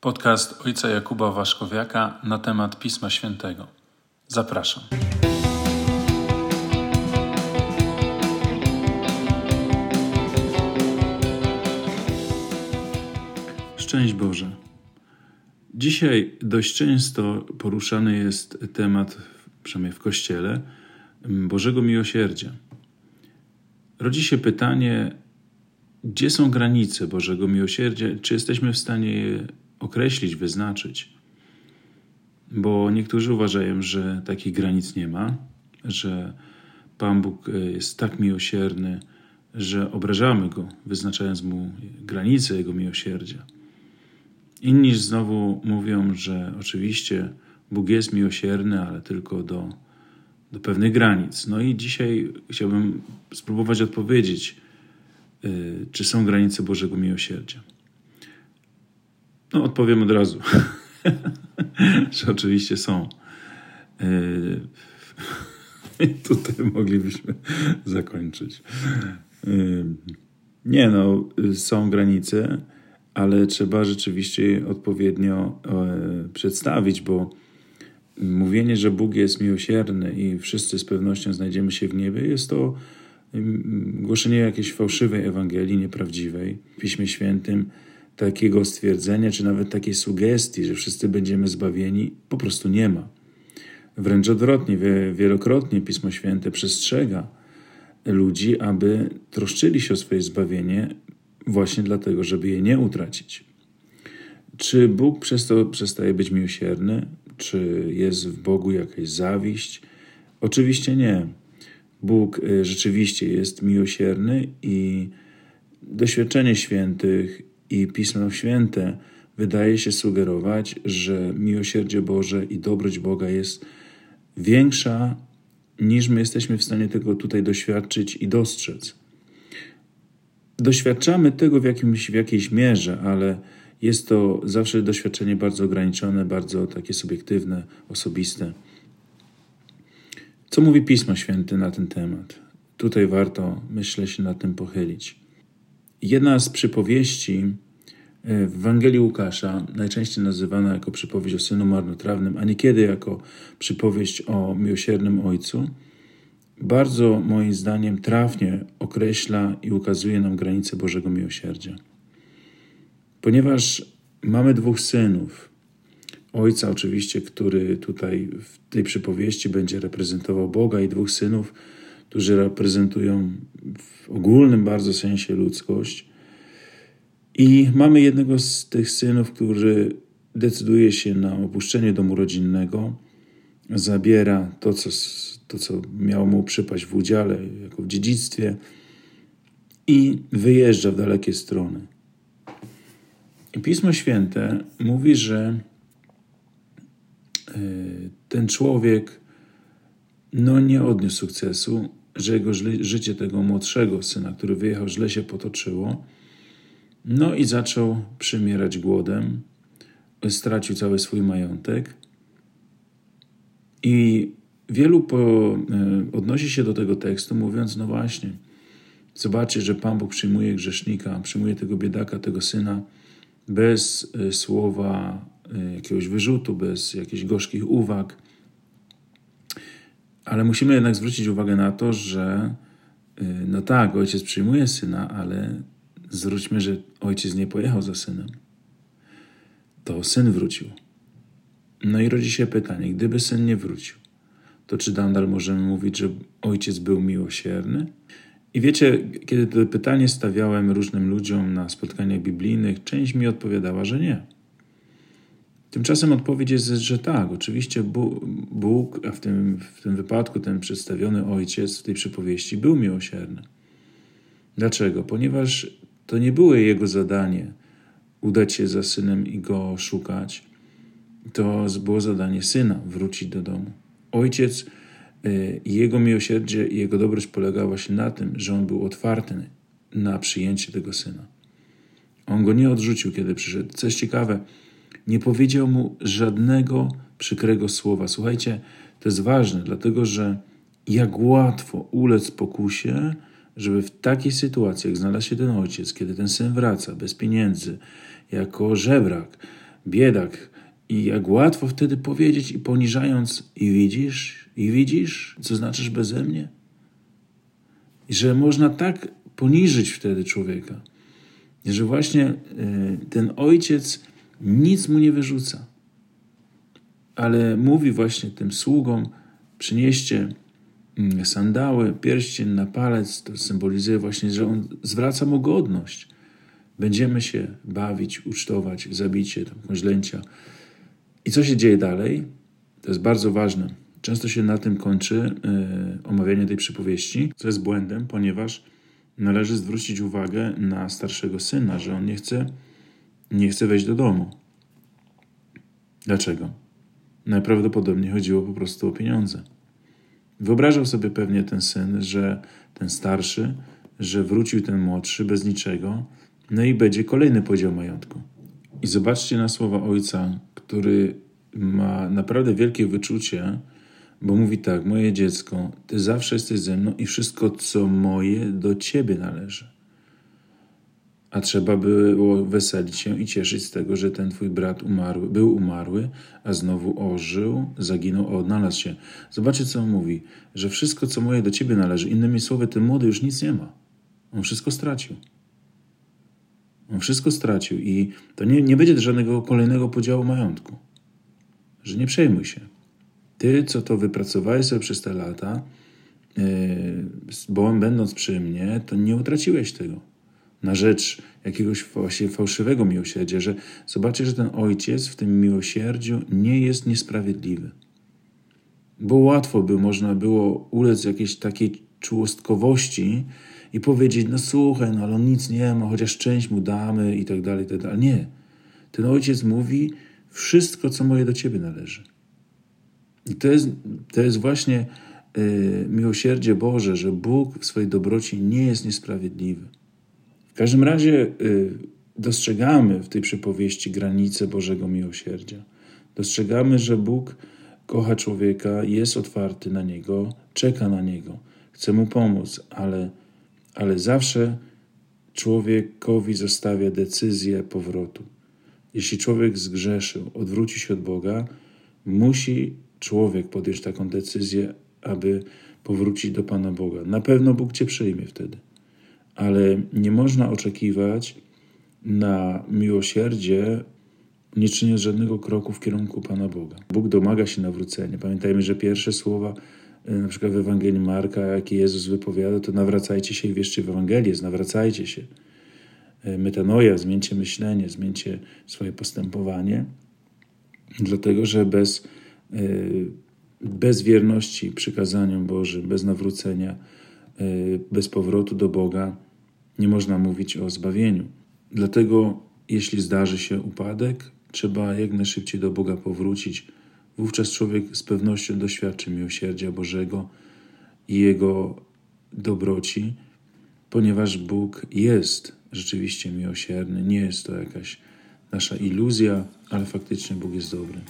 Podcast ojca Jakuba Waszkowiaka na temat Pisma Świętego. Zapraszam. Szczęść Boże. Dzisiaj dość często poruszany jest temat, przynajmniej w Kościele, Bożego Miłosierdzia. Rodzi się pytanie, gdzie są granice Bożego Miłosierdzia? Czy jesteśmy w stanie je określić, wyznaczyć? Bo niektórzy uważają, że takich granic nie ma, że Pan Bóg e, jest tak miłosierny, że obrażamy Go, wyznaczając Mu granice Jego miłosierdzia. Inni znowu mówią, że oczywiście Bóg jest miłosierny, ale tylko do, do pewnych granic. No i dzisiaj chciałbym spróbować odpowiedzieć, Y, czy są granice Bożego Miłosierdzia? No, odpowiem od razu, że oczywiście są. Y, tutaj moglibyśmy zakończyć. Y, nie no, są granice, ale trzeba rzeczywiście odpowiednio e, przedstawić, bo mówienie, że Bóg jest miłosierny i wszyscy z pewnością znajdziemy się w niebie, jest to głoszenie jakiejś fałszywej Ewangelii, nieprawdziwej w Piśmie Świętym, takiego stwierdzenia, czy nawet takiej sugestii, że wszyscy będziemy zbawieni, po prostu nie ma. Wręcz odwrotnie, wielokrotnie Pismo Święte przestrzega ludzi, aby troszczyli się o swoje zbawienie właśnie dlatego, żeby je nie utracić. Czy Bóg przez to przestaje być miłosierny? Czy jest w Bogu jakaś zawiść? Oczywiście nie. Bóg y, rzeczywiście jest miłosierny i doświadczenie świętych i Pismo Święte wydaje się sugerować, że miłosierdzie Boże i dobroć Boga jest większa niż my jesteśmy w stanie tego tutaj doświadczyć i dostrzec. Doświadczamy tego w, jakimś, w jakiejś mierze, ale jest to zawsze doświadczenie bardzo ograniczone, bardzo takie subiektywne, osobiste. Co mówi Pismo Święte na ten temat? Tutaj warto, myślę, się nad tym pochylić. Jedna z przypowieści e, w Ewangelii Łukasza, najczęściej nazywana jako przypowieść o synu marnotrawnym, a niekiedy jako przypowieść o miłosiernym ojcu, bardzo moim zdaniem trafnie określa i ukazuje nam granice Bożego miłosierdzia. Ponieważ mamy dwóch synów, ojca, oczywiście, który tutaj w tej przypowieści będzie reprezentował Boga, i dwóch synów, którzy reprezentują w ogólnym bardzo sensie ludzkość. I mamy jednego z tych synów, który decyduje się na opuszczenie domu rodzinnego, zabiera to, co, to, co miało mu przypaść w udziale, jako w dziedzictwie, i wyjeżdża w dalekie strony. I Pismo Święte mówi, że Y, ten człowiek no, nie odniósł sukcesu, że jego życie tego młodszego syna, który wyjechał, źle się potoczyło. No i zaczął przymierać głodem, stracił cały swój majątek. I wielu po, y, odnosi się do tego tekstu, mówiąc: No właśnie, zobaczcie, że Pan Bóg przyjmuje grzesznika, przyjmuje tego biedaka, tego syna bez y, słowa Y, jakiegoś wyrzutu, bez jakichś gorzkich uwag. Ale musimy jednak zwrócić uwagę na to, że y, no tak, ojciec przyjmuje syna, ale zwróćmy, że ojciec nie pojechał za synem. To syn wrócił. No i rodzi się pytanie, gdyby syn nie wrócił, to czy nadal możemy mówić, że ojciec był miłosierny? I wiecie, kiedy to pytanie stawiałem różnym ludziom na spotkaniach biblijnych, część mi odpowiadała, że nie. Tymczasem odpowiedź jest, że tak, oczywiście Bóg, a w tym, w tym wypadku ten przedstawiony ojciec w tej przypowieści był miłosierny. Dlaczego? Ponieważ to nie było jego zadanie udać się za synem i go szukać. To było zadanie syna wrócić do domu. Ojciec y, jego miłosierdzie i jego dobroć polegała właśnie na tym, że on był otwarty na przyjęcie tego syna. On go nie odrzucił, kiedy przyszedł. Co jest ciekawe, nie powiedział mu żadnego przykrego słowa. Słuchajcie, to jest ważne, dlatego że jak łatwo ulec pokusie, żeby w takiej sytuacji, jak znalazł się ten ojciec, kiedy ten syn wraca bez pieniędzy, jako żebrak, biedak. I jak łatwo wtedy powiedzieć i poniżając, i widzisz, i widzisz, co znaczysz beze mnie? I że można tak poniżyć wtedy człowieka, że właśnie e, ten ojciec nic mu nie wyrzuca, ale mówi właśnie tym sługom: przynieście mm, sandały, pierścień na palec, to symbolizuje właśnie, że on zwraca mu godność. Będziemy się bawić, ucztować, zabicie, tam, koźlęcia. I co się dzieje dalej? To jest bardzo ważne. Często się na tym kończy yy, omawianie tej przypowieści, co jest błędem, ponieważ należy zwrócić uwagę na starszego syna, że on nie chce, nie chce wejść do domu. Dlaczego? Najprawdopodobniej chodziło po prostu o pieniądze. Wyobrażał sobie pewnie ten syn, że ten starszy, że wrócił ten młodszy bez niczego, no i będzie kolejny podział majątku. I zobaczcie na słowa ojca, który ma naprawdę wielkie wyczucie, bo mówi tak: Moje dziecko, ty zawsze jesteś ze mną i wszystko, co moje, do ciebie należy. A trzeba było weselić się i cieszyć z tego, że ten twój brat umarły, był umarły, a znowu ożył, zaginął, a odnalazł się. Zobaczcie, co on mówi, że wszystko, co moje, do ciebie należy. Innymi słowy, ten młody już nic nie ma. On wszystko stracił. On wszystko stracił i to nie, nie będzie żadnego kolejnego podziału majątku. Że nie przejmuj się. Ty, co to wypracowałeś sobie przez te lata, yy, bo będąc przy mnie, to nie utraciłeś tego na rzecz jakiegoś właśnie fałszywego miłosierdzia, że zobaczysz, że ten ojciec w tym miłosierdziu nie jest niesprawiedliwy. Bo łatwo by można było ulec jakiejś takiej czułostkowości i powiedzieć, no słuchaj, no ale on nic nie ma, chociaż część mu damy i tak dalej, i tak dalej. Nie. Ten ojciec mówi, wszystko, co moje do ciebie należy. I to jest, to jest właśnie y, miłosierdzie Boże, że Bóg w swojej dobroci nie jest niesprawiedliwy. W każdym razie y, dostrzegamy w tej przypowieści granice Bożego miłosierdzia. Dostrzegamy, że Bóg kocha człowieka, jest otwarty na niego, czeka na niego, chce mu pomóc, ale, ale zawsze człowiekowi zostawia decyzję powrotu. Jeśli człowiek zgrzeszył, odwróci się od Boga, musi człowiek podjąć taką decyzję, aby powrócić do Pana Boga. Na pewno Bóg cię przyjmie wtedy, ale nie można oczekiwać na miłosierdzie, nie czyniąc żadnego kroku w kierunku Pana Boga. Bóg domaga się nawrócenia. Pamiętajmy, że pierwsze słowa, e, na przykład w Ewangelii Marka, jakie Jezus wypowiada, to nawracajcie się i wierzcie w Ewangelię, nawracajcie się. E, metanoja, zmieńcie myślenie, zmieńcie swoje postępowanie, dlatego że bez Y, bez wierności przykazaniom Bożym, bez nawrócenia, bez powrotu do Boga, nie można mówić o zbawieniu. Dlatego, jeśli zdarzy się upadek, trzeba jak najszybciej do Boga powrócić. Wówczas człowiek z pewnością doświadczy miłosierdzia Bożego i Jego dobroci, ponieważ Bóg jest rzeczywiście miłosierny. Nie jest to jakaś nasza iluzja, ale faktycznie Bóg jest dobry.